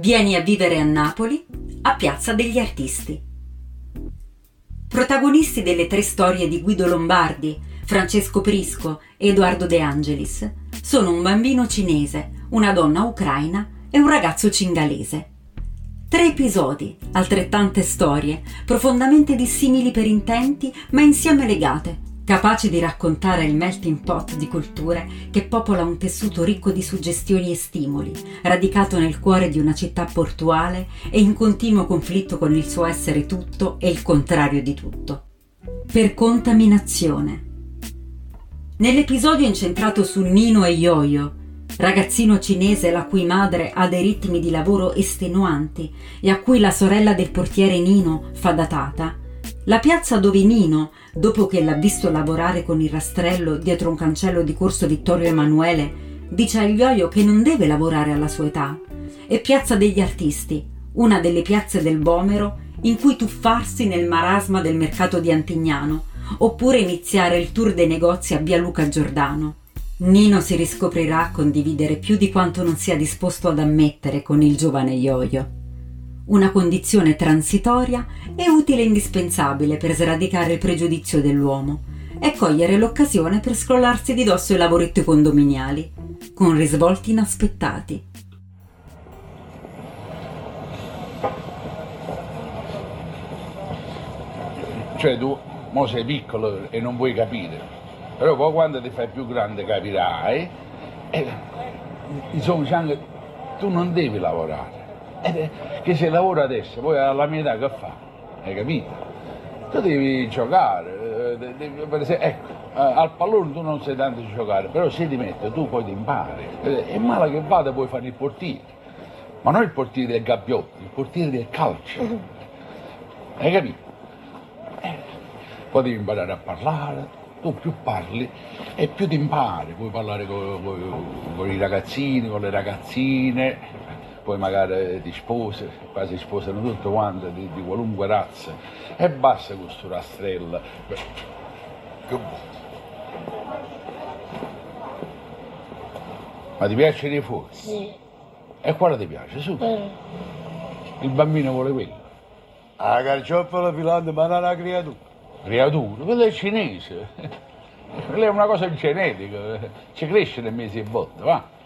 Vieni a vivere a Napoli, a Piazza degli Artisti. Protagonisti delle tre storie di Guido Lombardi, Francesco Prisco e Edoardo De Angelis sono un bambino cinese, una donna ucraina e un ragazzo cingalese. Tre episodi, altrettante storie, profondamente dissimili per intenti, ma insieme legate, capaci di raccontare il melting pot di culture che popola un tessuto ricco di suggestioni e stimoli, radicato nel cuore di una città portuale e in continuo conflitto con il suo essere tutto e il contrario di tutto. Per contaminazione. Nell'episodio incentrato su Nino e Yo-Yo, ragazzino cinese la cui madre ha dei ritmi di lavoro estenuanti e a cui la sorella del portiere Nino fa da tata, la piazza dove Nino, dopo che l'ha visto lavorare con il rastrello dietro un cancello di corso Vittorio Emanuele, dice al Ioio che non deve lavorare alla sua età, è Piazza degli Artisti, una delle piazze del Bomero in cui tuffarsi nel marasma del mercato di Antignano, oppure iniziare il tour dei negozi a Via Luca Giordano. Nino si riscoprirà a condividere più di quanto non sia disposto ad ammettere con il giovane Ioio una condizione transitoria e utile e indispensabile per sradicare il pregiudizio dell'uomo e cogliere l'occasione per scrollarsi di dosso i lavoretti condominiali, con risvolti inaspettati. Cioè tu mo sei piccolo e non vuoi capire, però poi quando ti fai più grande capirai, e, insomma anche tu non devi lavorare eh, che se lavora adesso, poi alla mia età che fa? Hai capito? Tu devi giocare, eh, devi, esempio, ecco, eh, al pallone tu non sai tanto giocare, però se ti metti tu poi ti impari. E male che vada puoi fare il portiere, ma non il portiere del gabbiotto, il portiere del calcio. Hai capito? Eh, poi devi imparare a parlare, tu più parli e più ti impari, puoi parlare con, con, con i ragazzini, con le ragazzine, poi magari ti sposi, qua si sposano tutte quante di, di qualunque razza e basta con questo rastrello. Che... Ma ti piace dei fuochi? Sì. E quale ti piace? Su. Eh. Il bambino vuole quello. La carciofola filante, ma non è una creatura. Creatura? Quello è cinese. Quella è una cosa genetica, ci cresce nel mese di botte, va?